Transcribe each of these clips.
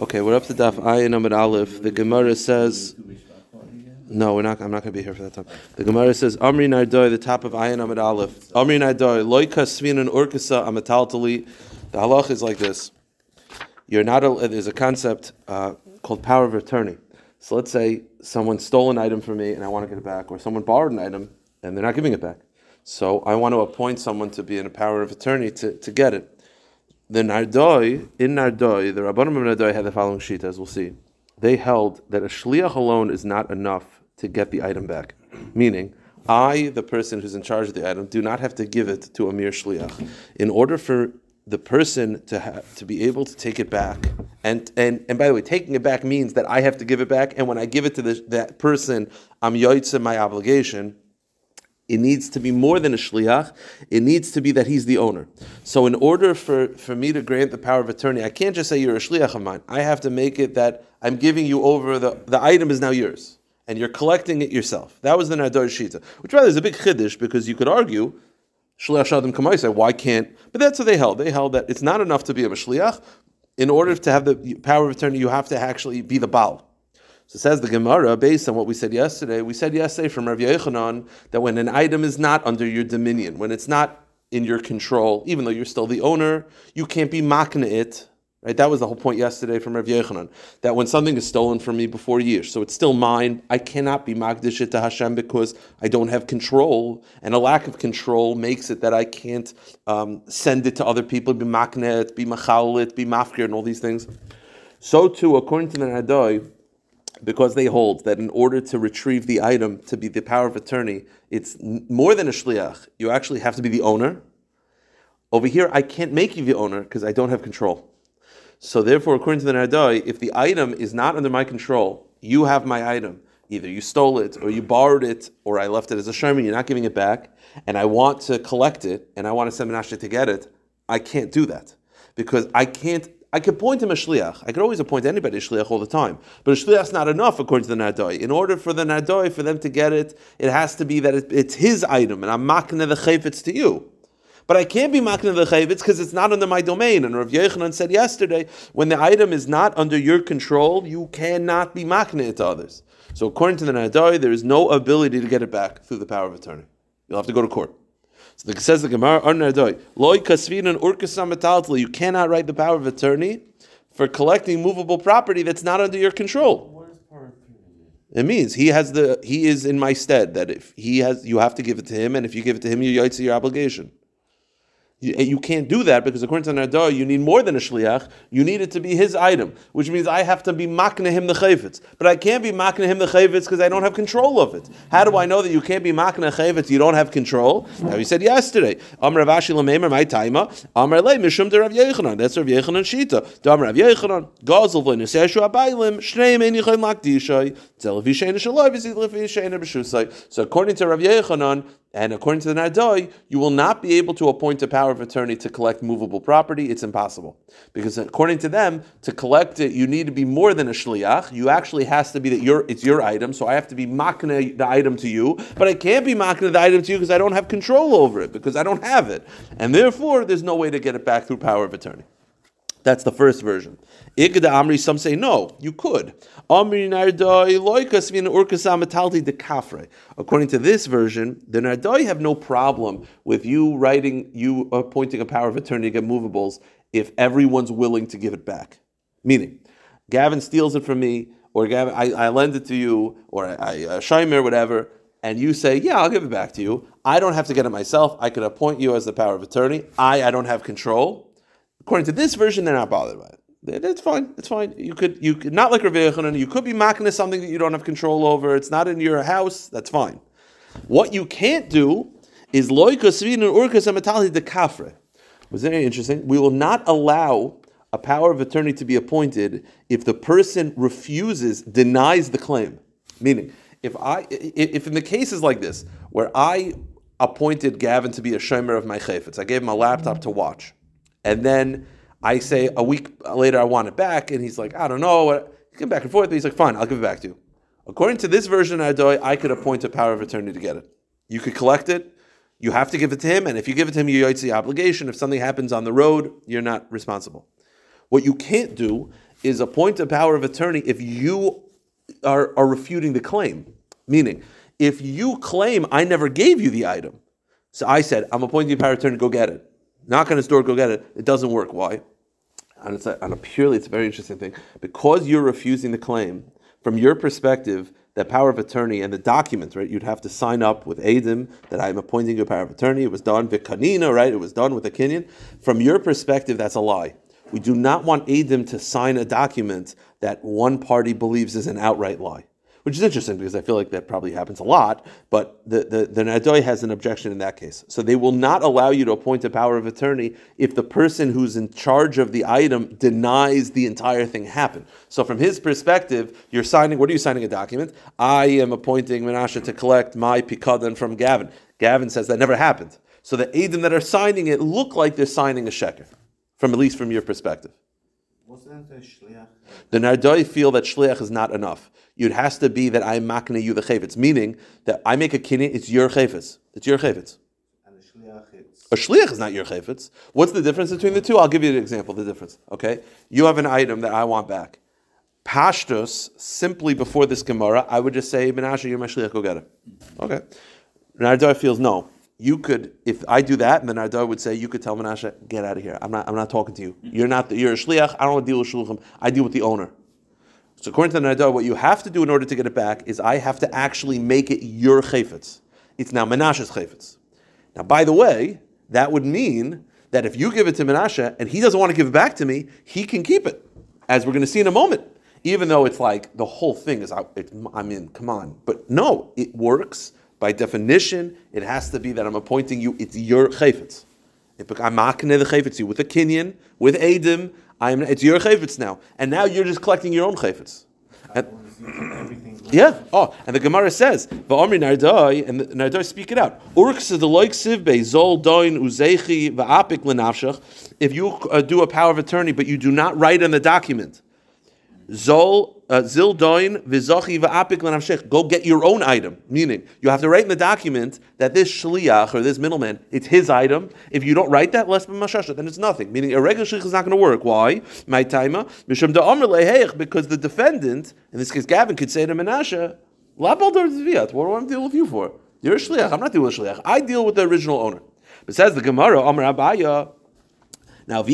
Okay, we're up to Daf Ayin Amid Aleph. The Gemara says. No, we're not. I'm not going to be here for that time. The Gemara says, "Amri Nardoi, the top of Ayin Amid Aleph. Amri Nardoi, loika svin and urkasa amataltali." The halach is like this: You're not. A, there's a concept uh, called power of attorney. So let's say someone stole an item from me and I want to get it back, or someone borrowed an item and they're not giving it back. So I want to appoint someone to be in a power of attorney to, to get it the Nardoi, in Nardoi, the Rabbanim of Nardoi had the following sheet, as we'll see. They held that a shliach alone is not enough to get the item back. Meaning, I, the person who's in charge of the item, do not have to give it to a mere shliach. In order for the person to have to be able to take it back, and and and by the way, taking it back means that I have to give it back, and when I give it to the, that person, I'm yoitza my obligation it needs to be more than a shliach. It needs to be that he's the owner. So, in order for, for me to grant the power of attorney, I can't just say you're a shliach of mine. I have to make it that I'm giving you over the the item is now yours, and you're collecting it yourself. That was the Nadar Shita, which rather is a big chiddush because you could argue shliach shadim kamaisa. Why can't? But that's what they held. They held that it's not enough to be a shliach. In order to have the power of attorney, you have to actually be the baal. So says the Gemara, based on what we said yesterday, we said yesterday from Rav Yechanan that when an item is not under your dominion, when it's not in your control, even though you're still the owner, you can't be makna it. Right? That was the whole point yesterday from Rav Yechanan. That when something is stolen from me before years, so it's still mine, I cannot be makdish it to Hashem because I don't have control, and a lack of control makes it that I can't um, send it to other people, be makna it, be machalit, be mafkir, and all these things. So too, according to the Nadoi, because they hold that in order to retrieve the item to be the power of attorney, it's more than a shliach. You actually have to be the owner. Over here, I can't make you the owner because I don't have control. So therefore, according to the Nardai, if the item is not under my control, you have my item. Either you stole it, or you borrowed it, or I left it as a sherman, you're not giving it back, and I want to collect it, and I want to send Menashe to get it, I can't do that. Because I can't I could point him a shliach. I could always appoint anybody a shliach all the time. But a shliach's not enough according to the nadoi. In order for the nadoi, for them to get it, it has to be that it, it's his item, and I'm makna the chayfetz to you. But I can't be makna the chayvitz because it's not under my domain. And Rav Yechanan said yesterday, when the item is not under your control, you cannot be makna it to others. So according to the nadoi, there is no ability to get it back through the power of attorney. You'll have to go to court. So the, says the Gemara, Loi kasvinan urkasam You cannot write the power of attorney for collecting movable property that's not under your control. It means he has the he is in my stead. That if he has, you have to give it to him, and if you give it to him, you yaitse your obligation. You, you, can't do that because according to Nardar, you need more than a shliach. You need it to be his item, which means I have to be makna him the chayvitz. But I can't be makna him the chayvitz because I don't have control of it. How do I know that you can't be makna chayvitz? You don't have control. Now we said yesterday, Amr Rav Ashi lamemer my taima, Amr le mishum de Rav Yechanan. That's Rav Yechanan shita. Dam Rav Yechanan gazel v'neseshu abaylim shnei men yichayim lakdishay. So according to Rav Yechanan, and according to the Nadoi, you will not be able to appoint a power of attorney to collect movable property. It's impossible. Because according to them, to collect it, you need to be more than a shliach. You actually has to be that your it's your item, so I have to be makna the item to you, but I can't be makna the item to you because I don't have control over it, because I don't have it. And therefore, there's no way to get it back through power of attorney. That's the first version. Igda Amri, some say no, you could. According to this version, the Nardoi have no problem with you writing, you appointing a power of attorney to get movables if everyone's willing to give it back. Meaning, Gavin steals it from me, or Gavin, I, I lend it to you, or I, I uh, whatever, and you say, yeah, I'll give it back to you. I don't have to get it myself. I could appoint you as the power of attorney. I, I don't have control. According to this version, they're not bothered by it. It's fine. It's fine. You could, you could not like Rav Yechanan. You could be makna something that you don't have control over. It's not in your house. That's fine. What you can't do is loika svin and urkas amatali de kafre. Was very interesting. We will not allow a power of attorney to be appointed if the person refuses, denies the claim. Meaning, if I, if in the cases like this, where I appointed Gavin to be a shomer of my chayfetz, I gave him a laptop to watch and then I say a week later I want it back, and he's like, I don't know. He come back and forth, but he's like, fine, I'll give it back to you. According to this version of Adoy, I could appoint a power of attorney to get it. You could collect it. You have to give it to him, and if you give it to him, you yoitz the obligation. If something happens on the road, you're not responsible. What you can't do is appoint a power of attorney if you are, are refuting the claim. Meaning, if you claim I never gave you the item, so I said, I'm appointing a power of attorney, to go get it. Knock on his door, go get it. It doesn't work. Why? And it's a, on a purely, it's a very interesting thing. Because you're refusing the claim, from your perspective, that power of attorney and the document, right? You'd have to sign up with Adim that I'm appointing you a power of attorney. It was done vikanina, right? It was done with a kinyan. From your perspective, that's a lie. We do not want Adim to sign a document that one party believes is an outright lie which is interesting because I feel like that probably happens a lot. But the the, the Nadoi has an objection in that case, so they will not allow you to appoint a power of attorney if the person who's in charge of the item denies the entire thing happened. So from his perspective, you're signing. What are you signing a document? I am appointing Menashe to collect my pikadon from Gavin. Gavin says that never happened. So the Adim that are signing it look like they're signing a sheker, from at least from your perspective. The Nardoi feel that shliach is not enough. It has to be that I'm makna you the chayvitz, meaning that I make a kinyan, it's your chayvitz. It's your chayvitz. A shliach is not your chayvitz. What's the difference between the two? I'll give you an example. The difference. Okay, you have an item that I want back. Pashtos, simply before this Gemara, I would just say, Menashe, you're my shliach, go get it. Okay. Nardoi feels no you could, if I do that, and then Ardar would say, you could tell Menashe, get out of here. I'm not, I'm not talking to you. Mm-hmm. You're not, the, you're a shliach. I don't want to deal with shluchim. I deal with the owner. So according to the Nadar, what you have to do in order to get it back is I have to actually make it your chayfetz. It's now Menashe's chayfetz. Now, by the way, that would mean that if you give it to Menashe and he doesn't want to give it back to me, he can keep it, as we're going to see in a moment. Even though it's like the whole thing is, I mean, come on. But no, it works by definition, it has to be that I'm appointing you, it's your chayfetz. I'm makne the chayfetz you with a kinyan, with Adim, I'm, it's your chayfetz now. And now you're just collecting your own chayfetz. Yeah. Oh, and the Gemara says, "Va'omri nardai," and the nardai speak it out. Urks the loik sivbe zol doin uzechi va'apik lenafshach. If you uh, do a power of attorney, but you do not write in the document, zol uh, Zildoin vizachi va'apik l'navshech. Go get your own item. Meaning, you have to write in the document that this shliach or this middleman, it's his item. If you don't write that, less mashasha, then it's nothing. Meaning, a regular shliach is not going to work. Why? My taima mishum da'omer because the defendant, in this case Gavin, could say to Menashe, "Labal What do I deal with you for? You're a shliach. I'm not dealing with shliach. I deal with the original owner." But says the Gemara, Amr Abaye. Now, now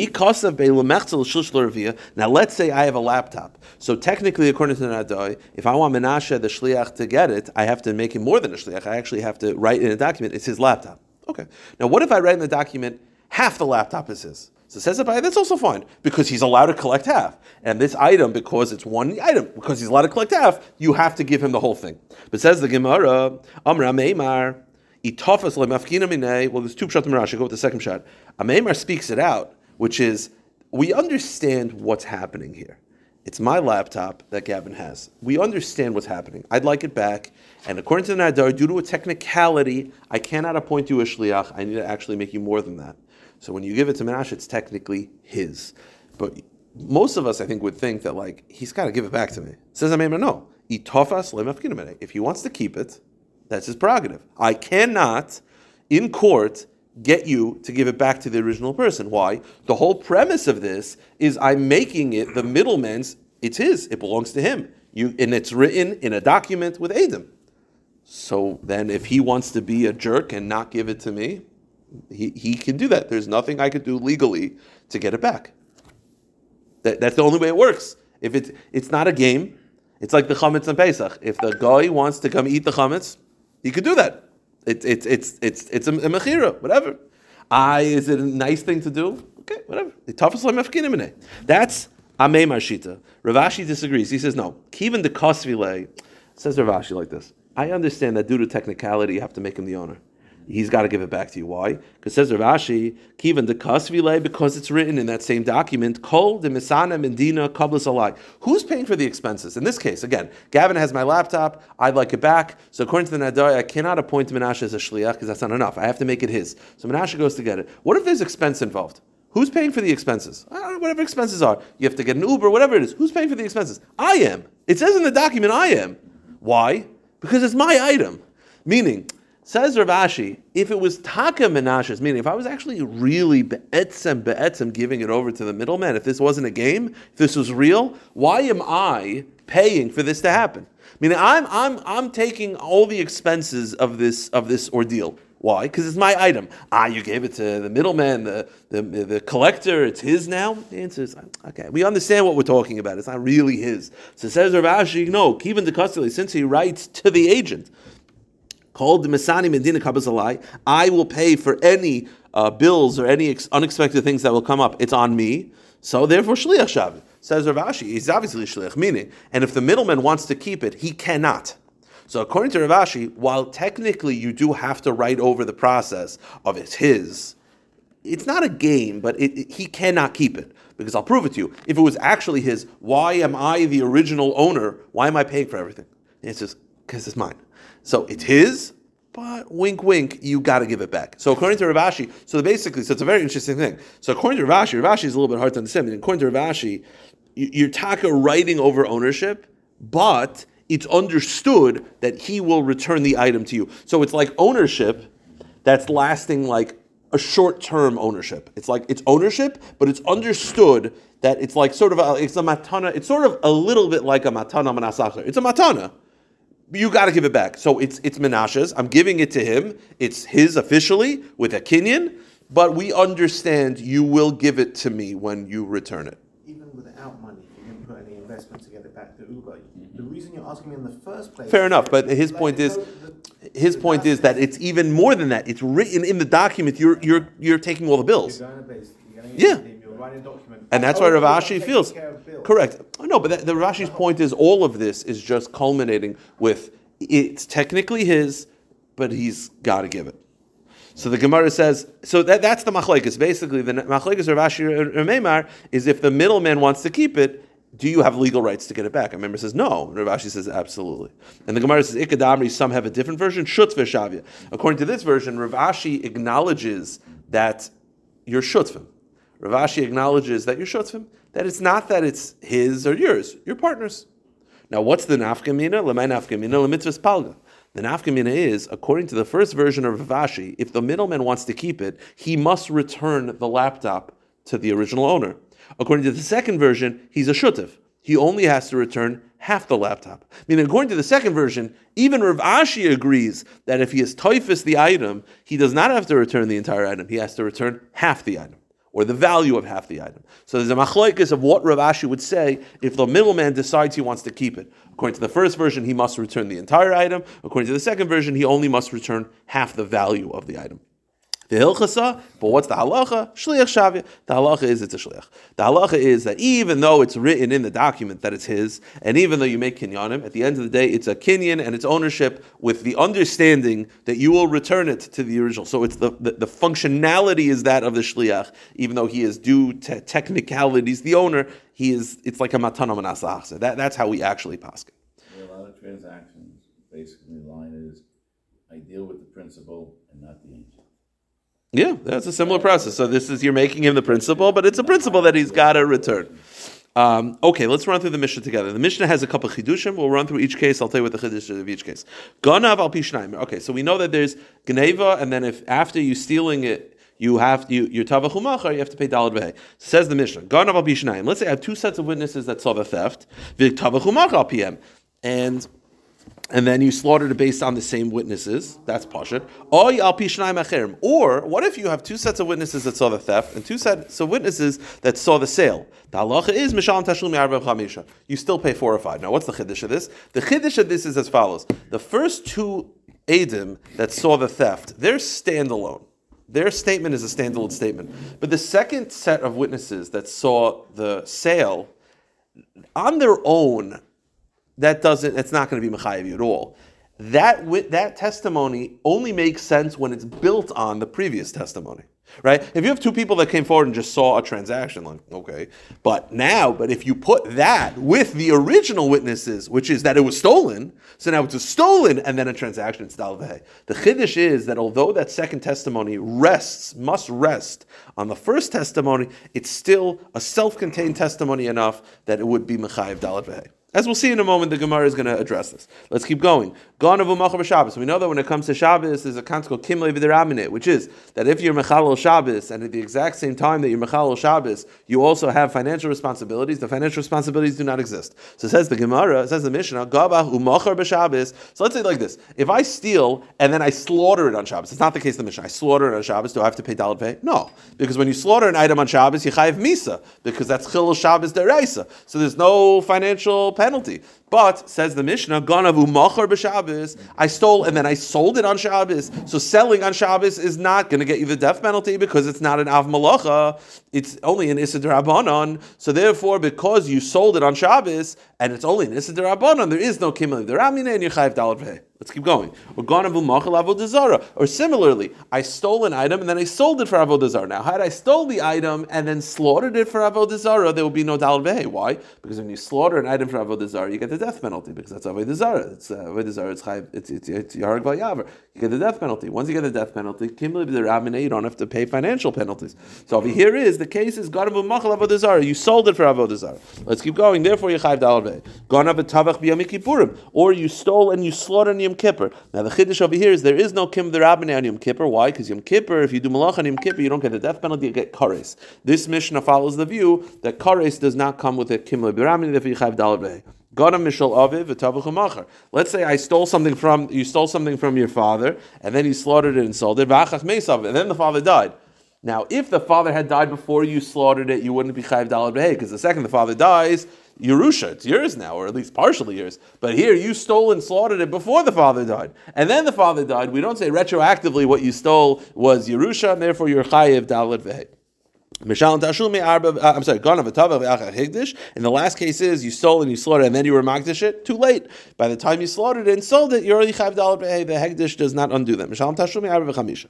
let's say I have a laptop. So technically, according to Nadai, if I want Menashe, the shliach, to get it, I have to make him more than a shliach. I actually have to write in a document, it's his laptop. Okay. Now, what if I write in the document, half the laptop is his? So says Abai, that's also fine because he's allowed to collect half. And this item, because it's one item, because he's allowed to collect half, you have to give him the whole thing. But says the Gemara, Amra Meimar, Itofas Well, there's two pshat Rashi. Go with the second shot. Ameimar speaks it out which is we understand what's happening here. It's my laptop that Gavin has. We understand what's happening. I'd like it back. And according to the Nadar, due to a technicality, I cannot appoint you a shliach. I need to actually make you more than that. So when you give it to Menashe, it's technically his. But most of us, I think, would think that like he's got to give it back to me. Says Amema, no. If he wants to keep it, that's his prerogative. I cannot, in court, get you to give it back to the original person. Why? The whole premise of this is I'm making it the middleman's, it's his, it belongs to him. You, and it's written in a document with Adam. So then if he wants to be a jerk and not give it to me, he, he can do that. There's nothing I could do legally to get it back. That, that's the only way it works. If it's, it's not a game, it's like the chametz and Pesach. If the guy wants to come eat the chametz, he could do that. It's it's it's it's it's a, a mechira, whatever. I is it a nice thing to do? Okay, whatever. The toughest That's Amei Marshita. Rav Ashi disagrees. He says no. Kivin de Kosvile says Rav Ashi like this. I understand that due to technicality, you have to make him the owner he's got to give it back to you. Why? Because says Rashi, Kivan the kasvile, because it's written in that same document, Kol de Misana Mendina Kablas Alai. Who's paying for the expenses? In this case, again, Gavin has my laptop, I'd like it back. So according to the Nadai, I cannot appoint Menashe as a shliach because that's not enough. I have to make it his. So Menashe goes to get it. What if there's expense involved? Who's paying for the expenses? whatever expenses are. You have to get an Uber, whatever it is. Who's paying for the expenses? I am. It says in the document I am. Why? Because it's my item. Meaning, Says Rav Ashi, if it was taka menashes, meaning if I was actually really be'etzem be'etzem giving it over to the middleman, if this wasn't a game, if this was real, why am I paying for this to happen? Meaning I'm I'm I'm taking all the expenses of this of this ordeal. Why? Because it's my item. Ah, you gave it to the middleman, the, the, the collector, it's his now? The answer is, okay, we understand what we're talking about. It's not really his. So says Rav Ashi, no, Kevin de Custody, since he writes to the agent, called the Masani Medina Kabazalai, I will pay for any uh, bills or any ex- unexpected things that will come up. It's on me. So therefore, Shliach Shav. Says Rav Ashi, he's obviously Shliach, meaning, and if the middleman wants to keep it, he cannot. So according to Rav Ashi, while technically you do have to write over the process of it's his, it's not a game, but it, it, he cannot keep it because I'll prove it to you. If it was actually his, why am I the original owner? Why am I paying for everything? It's just because it's mine. So it's his, but wink, wink, you got to give it back. So according to Rav Ashi, so basically, so it's a very interesting thing. So according to Rav Ashi, Rav Ashi is a little bit hard to understand. According to Rav Ashi, you're taka writing over ownership, but it's understood that he will return the item to you. So it's like ownership that's lasting like a short term ownership. It's like it's ownership, but it's understood that it's like sort of a, it's a matana. It's sort of a little bit like a matana manasachar. It's a matana. You got to give it back. So it's it's Menashe's. I'm giving it to him. It's his officially with a kinyan, but we understand you will give it to me when you return it. Even without money, you didn't put any investment to get it back to Uber. The reason you're asking me in the first place. Fair enough, but his point is, his point is that it's even more than that. It's written in the document. You're you're you're taking all the bills. You're going to base, you're going Yeah. To you're writing a document. And that's Oh, why you're Rav Ashi feels care of bills. correct. Oh, no, but that, the Rav Ashi's point is all of this is just culminating with it's technically his, but he's got to give it. So the Gemara says, so that, that's the machlekes. Basically, the machlekes Rav Ashi or Meimar is if the middleman wants to keep it, do you have legal rights to get it back? Ameimar says no. Rav Ashi says absolutely. And the Gemara says Ikadamri. Some have a different version. Shutz v'shavia. According to this version, Rav Ashi acknowledges that you're shutzvim. Rav Ashi acknowledges that you're shutzvim. That it's not that it's his or yours. You're partners. Now, what's the nafkamina? Lemay nafkamina lemitzvahs palga. The nafkamina is, according to the first version of Rav Ashi, if the middleman wants to keep it, he must return the laptop to the original owner. According to the second version, he's a shutiv. He only has to return half the laptop. I mean, according to the second version, even Rav Ashi agrees that if he has tafus the item, he does not have to return the entire item. He has to return half the item or the value of half the item. So there's a machlokes of what Rav Ashi would say if the middleman decides he wants to keep it. According to the first version, he must return the entire item. According to the second version, he only must return half the value of the item. The hilchasa, but what's the halacha? Shliach shavia. The halacha is it's a shliach. The halacha is that even though it's written in the document that it's his, and even though you make kinyanim, at the end of the day, it's a kinyan and it's ownership with the understanding that you will return it to the original. So it's the, the, the functionality is that of the shliach, even though he is due to technicalities, the owner, he is, it's like a matana manasach. That, that's how we actually pass it. A lot of transactions, basically the line is, I deal with the principal and not the agent. Yeah, that's a similar process. So this is you're making him the principal, but it's a principle that he's got to return. Um, okay, let's run through the Mishnah together. The Mishnah has a couple of chidushim. We'll run through each case. I'll tell you what the chidush of each case. Ganav al pishnaim. Okay, so we know that there's gneva, and then if after you stealing it, you have you you're tavachumachar, you have to pay dalad vehei. Says the Mishnah. Ganav al pishnaim. Let's say I have two sets of witnesses that saw the theft. V'tavachumachar al pm, and and then you slaughtered it based on the same witnesses. That's pashut. Or what if you have two sets of witnesses that saw the theft and two sets of witnesses that saw the sale? The halacha is mishalim tashlum yarba chamisha. You still pay four or five. Now, what's the chiddush of this? The chiddush of this is as follows: the first two edim that saw the theft, they're standalone. Their statement is a standalone statement. But the second set of witnesses that saw the sale, on their own, that doesn't it's not going to be mechayiv you at all. That wi- that testimony only makes sense when it's built on the previous testimony right? If you have two people that came forward and just saw a transaction like okay. But now but if you put that with the original witnesses which is that it was stolen so now it's a stolen and then a transaction it's dalveh the chiddush is that although that second testimony rests must rest on the first testimony it's still a self-contained testimony enough that it would be mechayiv dalveh As we'll see in a moment, the Gemara is going to address this. Let's keep going. Ganavu Machar b'Shabbos. We know that when it comes to Shabbos, there's a concept called Kimle v'Deramine, which is that if you're Mechalel Shabbos, and at the exact same time that you're Mechalel Shabbos, you also have financial responsibilities, the financial responsibilities do not exist. So it says the Gemara, it says the Mishnah, Gabah Umachar b'Shabbos. So let's say like this. If I steal and then I slaughter it on Shabbos, it's not the case of the Mishnah. I slaughter it on Shabbos, do I have to pay Dalit pay? No. Because when you slaughter an item on Shabbos, you chayiv Misa, because that's Chilul Shabbos Deraisa. So there's no financial penalty. But says the Mishnah, Ganavu Machar b'Shabbos. I stole and then I sold it on Shabbos. So selling on Shabbos is not going to get you the death penalty because it's not an Av Malacha. It's only an Issa Rabbanon. So therefore, because you sold it on Shabbos and it's only an Issa Rabbanon, there is no Kimel Deramine and you chayiv. Let's keep going. Or ganavu machal avodazara. Or similarly, I stole an item and then I sold it for avodazara. Now, had I stole the item and then slaughtered it for avodazara, there would be no dal. Why? Because when you slaughter an item for avodazara, you get the death penalty because that's avodazara. It's uh, avodazara. It's chayv. It's it's it's yarag. You get the death penalty. Once you get the death penalty, kimli the b'deramine, you don't have to pay financial penalties. So over here is the case is ganavu machal avodazara. You sold it for avodazara. Let's keep going. Therefore, you chayv dal vehe. Ganav tavach b'yom kippurim. Or you stole and you slaughtered Yom Kippur. Now the chiddush over here is there is no kim the on Yom Kippur. Why? Because Yom Kippur, if you do malach on Yom Kippur, you don't get the death penalty. You get kares. This Mishnah follows the view that kares does not come with a kim l'rabbanan. Therefore, you have dalad Let's say I stole something from you stole something from your father, and then you slaughtered it and sold it. And then the father died. Now, if the father had died before you slaughtered it, you wouldn't be chayiv dalad because the second the father dies, Yerusha, it's yours now, or at least partially yours. But here you stole and slaughtered it before the father died. And then the father died. We don't say retroactively what you stole was Yerusha, and therefore you're chayiv dalad. Mishal uh, I'm sorry, Ganav Higdish. In the last case is you stole and you slaughtered and then you were Magdish it, too late. By the time you slaughtered it and sold it, you're already Chav The Hegdish does not undo that. Mishal Tashumi Arba Chamisha.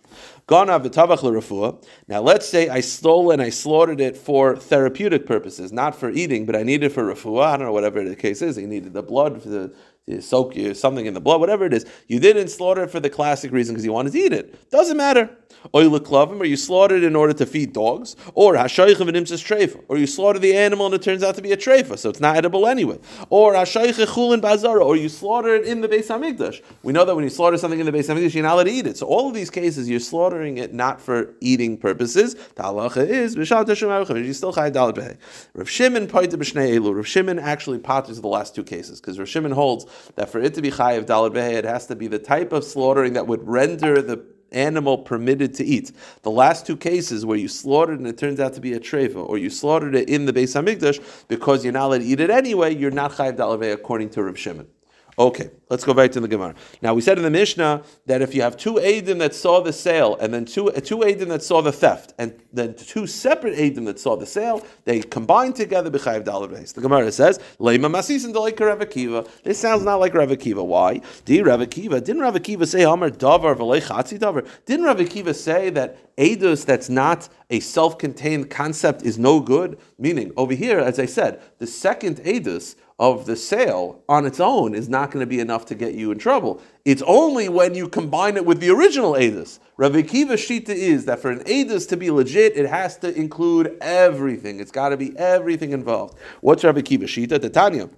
Ganav. Now let's say I stole and I slaughtered it for therapeutic purposes, not for eating, but I needed it for Rafua. I don't know, whatever the case is. You needed the blood for the you soak something in the blood, whatever it is. You didn't slaughter it for the classic reason because you wanted to eat it. Doesn't matter. Or you slaughtered in order to feed dogs, or hashayich of an treifa, or you slaughter the animal and it turns out to be a treifa, so it's not edible anyway. Or hashayich chulin or you slaughter it in the Beis Hamikdash. We know that when you slaughter something in the Beis Hamikdash, you're not allowed to eat it. So all of these cases, you're slaughtering it not for eating purposes. The halacha is you still chayav dalad Rav Shimon pointed b'shnei elu. Rav Shimon actually potters the last two cases because Rav Shimon holds that for it to be chayiv dalad it has to be the type of slaughtering that would render the animal permitted to eat. The last two cases where you slaughtered and it turns out to be a treva, or you slaughtered it in the Beis Hamikdash because you're not allowed to eat it anyway, you're not chayiv dalave according to Rav Shimon. Okay, let's go back to the Gemara. Now we said in the Mishnah that if you have two Adim that saw the sale, and then two uh, two Adim that saw the theft, and then two separate Adim that saw the sale, they combine together b'chayiv dalad The Gemara says leima masis and like Rav Akiva. This sounds not like Rav Akiva. Why? Di Rav Akiva didn't Rav Akiva say Amar davar v'lechatzi davar? Didn't Rav Akiva say that Adus that's not a self-contained concept is no good? Meaning over here, as I said, the second Adus of the sale on its own is not going to be enough to get you in trouble. It's only when you combine it with the original Adis. Rav Akiva Shita is that for an Adis to be legit, it has to include everything. It's got to be everything involved. What's Rav Akiva Shita? Titania.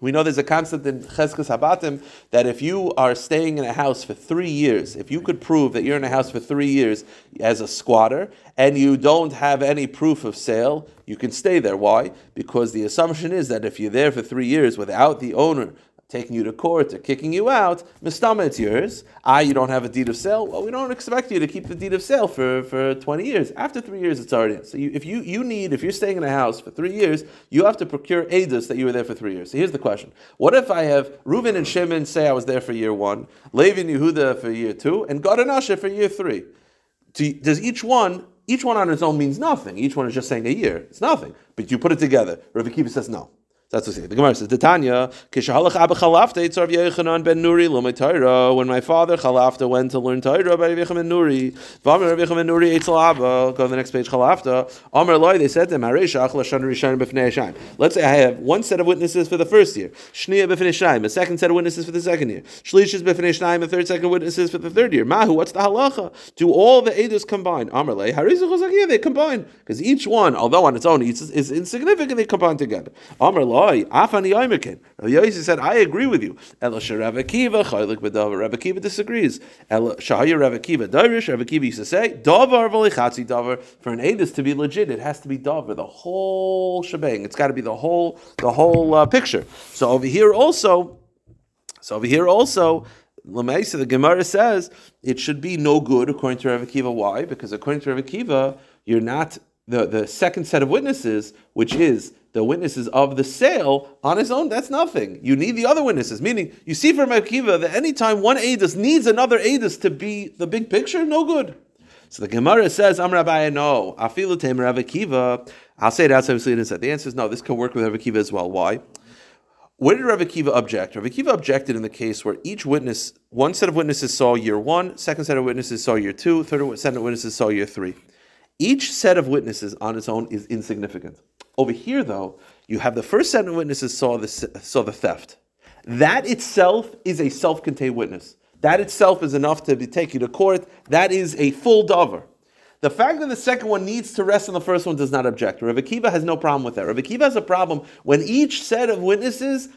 We know there's a concept in Cheskes Habatim that if you are staying in a house for three years, if you could prove that you're in a house for three years as a squatter and you don't have any proof of sale, you can stay there. Why? Because the assumption is that if you're there for three years without the owner taking you to court or kicking you out, Mistama, it's yours. Ah, you don't have a deed of sale. Well, we don't expect you to keep the deed of sale for, for 20 years. After three years, it's already. in. So you, if you, you need, if you're staying in a house for three years, you have to procure Adus that you were there for three years. So here's the question. What if I have Reuven and Shimon say I was there for year one, Levi and Yehuda for year two, and Gad and Asher for year three? Does each one each one on its own means nothing. Each one is just saying a year. It's nothing. But you put it together. Rav Akiva says no. That's what we say. The Gemara says, Tanya, Kishahalach Abba Chalafta, Yitzarv Yechanan ben Nuri, Lomei Torah. When my father Chalafta went to learn Torah by Rabbi ben Nuri, Vamer Rabbi ben Nuri, Eitzel Abba, go to the next page, Chalafta. Amar Loi, they said to him, Hareshach Lashan Rishon B'fnei Hashem. Let's say I have one set of witnesses for the first year, Shnia B'fnei Hashem, a second set of witnesses for the second year, Shlishis B'fnei Hashem, a third second witnesses for the third year. Mahu, what's the halacha? Do all the Edus combine? Amar Loi, Harizach they combine. Because each one, although on its own is insignificant, they combine together. Amar Loi, Oi, Afani Oimerkin. Rabbi Yossi said, I agree with you. Ela Sharav Akiva, Chaylik B'Davar. Rabbi disagrees. Ela Shahaya Rabbi Akiva, Darish, Rabbi Akiva used to say, Davar V'Lichatzi Davar. For an Adis to be legit, it has to be Davar, the whole shebang. It's got to be the whole, the whole uh, picture. So over here also, so over here also, Lamaisa, the Gemara says it should be no good according to Rav Akiva. Why? Because according to Rav Akiva, you're not the, the second set of witnesses, which is the witnesses of the sale on his own, that's nothing. You need the other witnesses. Meaning, you see from Rav Akiva that anytime one Adis needs another Adis to be the big picture, no good. So the Gemara says, I'm Rabbi, no. Afilutem Rav Akiva. I'll say it outside of. The answer is no. This can work with Rav Akiva as well. Why? Where did Rav Akiva object? Rav Akiva objected in the case where each witness, one set of witnesses saw year one, second set of witnesses saw year two, third set of witnesses saw year three. Each set of witnesses on its own is insignificant. Over here, though, you have the first set of witnesses saw the, saw the theft. That itself is a self-contained witness. That itself is enough to be taken to court. That is a full dover. The fact that the second one needs to rest on the first one does not object. Rav Akiva has no problem with that. Rav Akiva has a problem when each set of witnesses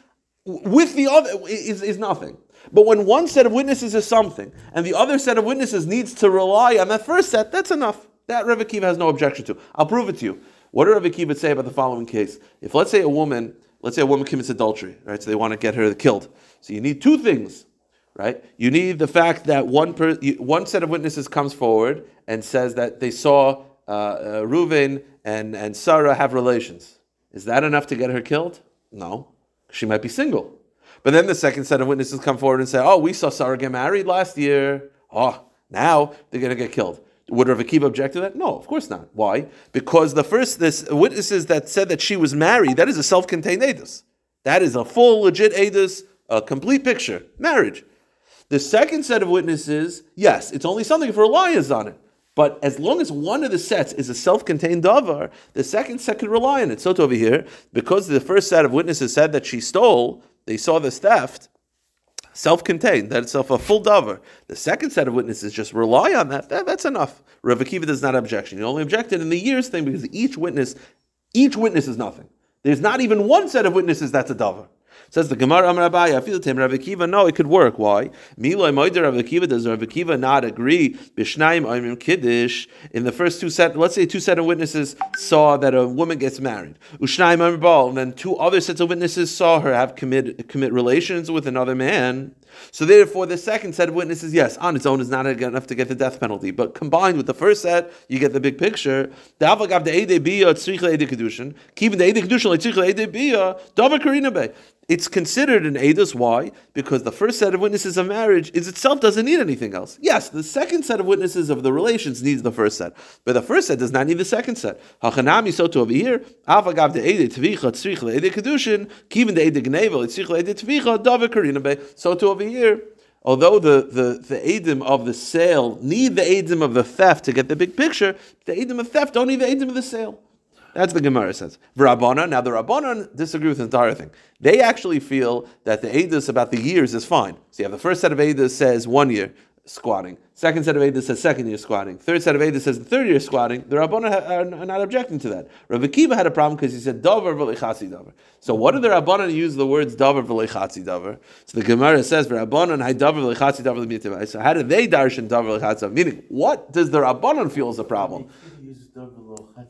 with the other is, is nothing. But when one set of witnesses is something, and the other set of witnesses needs to rely on that first set, that's enough. That Rav Akiva has no objection to. I'll prove it to you. What did Rav Akiva say about the following case? If let's say a woman, let's say a woman commits adultery, right? So they want to get her killed. So you need two things right? You need the fact that one per, one set of witnesses comes forward and says that they saw uh, uh, Reuven and, and Sarah have relations. Is that enough to get her killed? No. She might be single. But then the second set of witnesses come forward and say, oh, we saw Sarah get married last year. Oh, now they're going to get killed. Would Rav Akiva object to that? No, of course not. Why? Because the first this witnesses that said that she was married, that is a self-contained edus. That is a full, legit edus, a complete picture. Marriage. The second set of witnesses, yes, it's only something lie is on it. But as long as one of the sets is a self-contained davar, the second set could rely on it. So over here, because the first set of witnesses said that she stole, they saw this theft, self-contained, that itself a full davar. The second set of witnesses just rely on that. that that's enough. Rav Akiva does not objection. He only objected in the years thing because each witness, each witness is nothing. There's not even one set of witnesses that's a davar. Says the Gemara Amar Abaye, I feel him, Rav Akiva, no, it could work. Why? Miloi Moider Rav Akiva, does Rav Akiva not agree? Bishnaim Oimim Kiddush, in the first two set, let's say two set of witnesses saw that a woman gets married. Ushnaim Oimim and then two other sets of witnesses saw her have commit, commit relations with another man. So therefore, the second set of witnesses, yes, on its own is not enough to get the death penalty, but combined with the first set, you get the big picture. It's considered an edus. Why? Because the first set of witnesses of marriage is itself doesn't need anything else. Yes, the second set of witnesses of the relations needs the first set, but the first set does not need the second set. Hachanami so to over here, the tvicha ede kedushin, kivin the ede tvicha davar karinabe. So to over here. Although the, the, the Adim of the sale need the Adim of the theft to get the big picture, the Adim of theft don't need the Adim of the sale. That's the Gemara says. Rabbanon. Now the Rabbanon disagree with the entire thing. They actually feel that the Edus about the years is fine. So you have the first set of Edus says one year squatting. Second set of Edus says second year squatting. Third set of Edus says the third year squatting. The Rabbanon are not objecting to that. Rav Akiva had a problem because he said Dover v'lechatzi Dover. So what did the Rabbanon use the words Dover v'lechatzi Dover? So the Gemara says Rabbanon hay Dover v'lechatzi Dover So how did they darshan Dover v'lechatzi Meaning, what does the Rabbanon feel is a problem?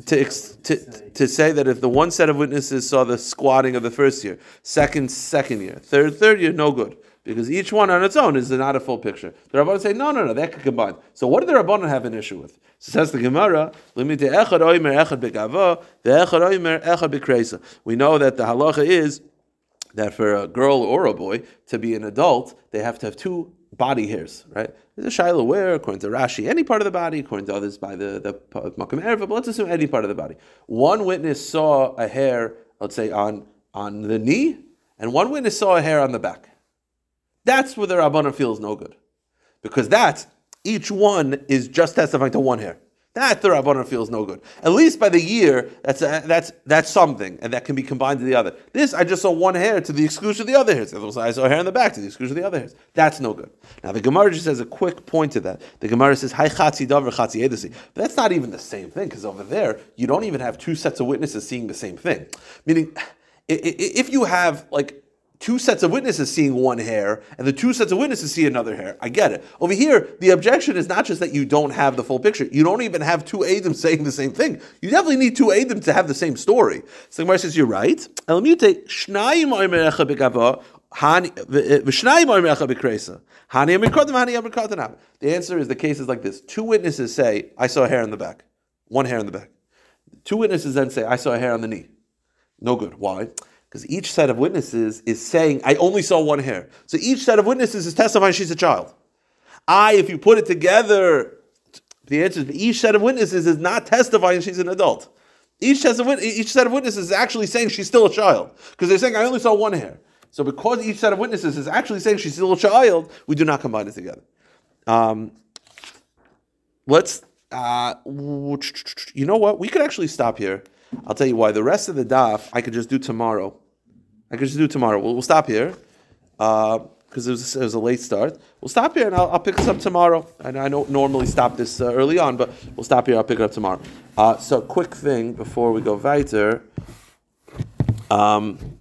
To, to, to say that if the one set of witnesses saw the squatting of the first year, second second year, third third year, no good. Because each one on its own is not a full picture. The Rabbanon say, no, no, no, that could combine. So what do the Rabbanon have an issue with? So says the Gemara, we know that the halacha is that for a girl or a boy to be an adult, they have to have two body hairs, right? There's a Shiloh where, according to Rashi, any part of the body, according to others by the, the Makam Erev, but let's assume any part of the body. One witness saw a hair, let's say, on, on the knee, and one witness saw a hair on the back. That's where the Rabbanah feels no good. Because that, each one is just testifying to one hair. That the Rabbanon feels no good. At least by the year, that's a, that's that's something, and that can be combined to the other. This I just saw one hair to the exclusion of the other hairs. I saw hair in the back to the exclusion of the other hairs. That's no good. Now the Gemara just has a quick point to that. The Gemara says Hi chatzi davar chatzi edasi. But that's not even the same thing because over there you don't even have two sets of witnesses seeing the same thing. Meaning if you have like two sets of witnesses seeing one hair and the two sets of witnesses see another hair, I get it. Over here, the objection is not just that you don't have the full picture. You don't even have two Adam saying the same thing. You definitely need two Adam to have the same story. So Gemara says, you're right. The answer is the case is like this. Two witnesses say, I saw a hair in the back. One hair in the back. Two witnesses then say, I saw a hair on the knee. No good. Why? Because each set of witnesses is saying, I only saw one hair. So each set of witnesses is testifying she's a child. I, if you put it together, the answer is each set of witnesses is not testifying she's an adult. Each set of, each set of witnesses is actually saying she's still a child. Because they're saying, I only saw one hair. So because each set of witnesses is actually saying she's still a child, we do not combine it together. Um, let's uh, you know what we could actually stop here i'll tell you why the rest of the daf i could just do tomorrow i could just do tomorrow. We'll, we'll stop here because it, was, it was a late start. We'll stop here and i'll, I'll pick this up tomorrow. And i don't normally stop this uh, early on but we'll stop here. I'll pick it up tomorrow. Uh, so quick thing before we go weiter um,